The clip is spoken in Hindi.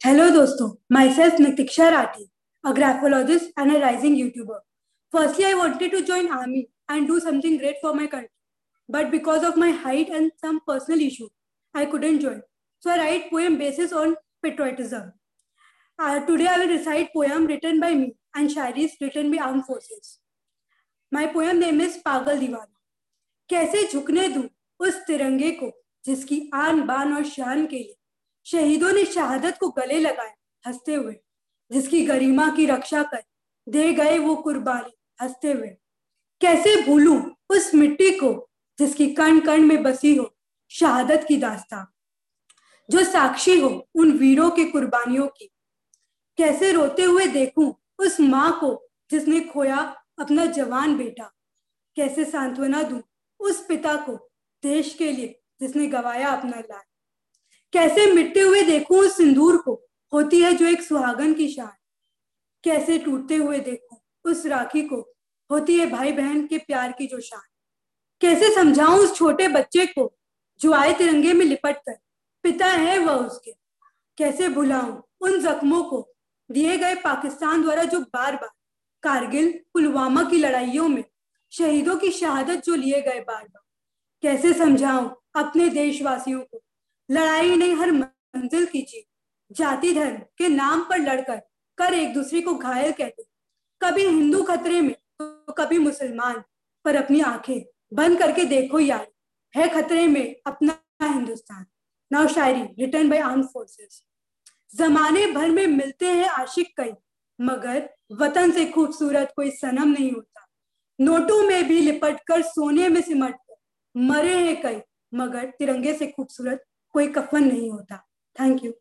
हेलो दोस्तों. My self Nitiksha Rathi a graphologist and a rising YouTuber firstly I wanted to join army and do something great for my country but because of my height and some personal issue I couldn't join so I write poem basis on patriotism today I will recite poem return by me and shayaris return by arm forces my poem name is पागल दीवाना कैसे झुकने दू उस तिरंगे को जिसकी आन बान और शान के लिए? शहीदों ने शहादत को गले लगाया हँसते हुए, जिसकी गरिमा की रक्षा कर दे गए वो कुर्बानी, हँसते हुए। कैसे भूलू उस मिट्टी को जिसकी कण कण में बसी हो शहादत की दास्ता? जो साक्षी हो उन वीरों के कुर्बानियों की। कैसे रोते हुए देखूँ उस माँ को जिसने खोया अपना जवान बेटा? कैसे सांत्वना दूँ उस पिता को देश के लिए जिसने गवाया अपना लाल कैसे मिटते हुए देखूँ उस सिंदूर को? होती है जो एक सुहागन की शान। कैसे टूटते हुए देखूँ उस राखी को? होती है भाई बहन के प्यार की जो शान। कैसे समझाऊं उस छोटे बच्चे को जो आए तिरंगे में लिपट कर? पिता है वह उसके। कैसे भुलाऊं उन जख्मों को? दिए गए पाकिस्तान द्वारा जो बार बार कारगिल, पुलवामा की लड़ाइयों में, शहीदों की शहादत जो लिए गए बार बार कैसे समझाऊं अपने देशवासियों को? लड़ाई नहीं, हर मंजिल की जीत जाति धर्म के नाम पर लड़कर कर एक दूसरे को घायल कहते। कभी हिंदू खतरे में तो कभी मुसलमान। पर अपनी आँखें बंद करके देखो यार, है खतरे में अपना Hindustan. Now shayari return by arm forces जमाने भर में मिलते हैं आशिक कई, मगर वतन से खूबसूरत कोई सनम नहीं होता। नोटों में भी लिपट कर सोने में सिमट कर मरे हैं कई, मगर तिरंगे से खूबसूरत कोई कफन नहीं होता। Thank you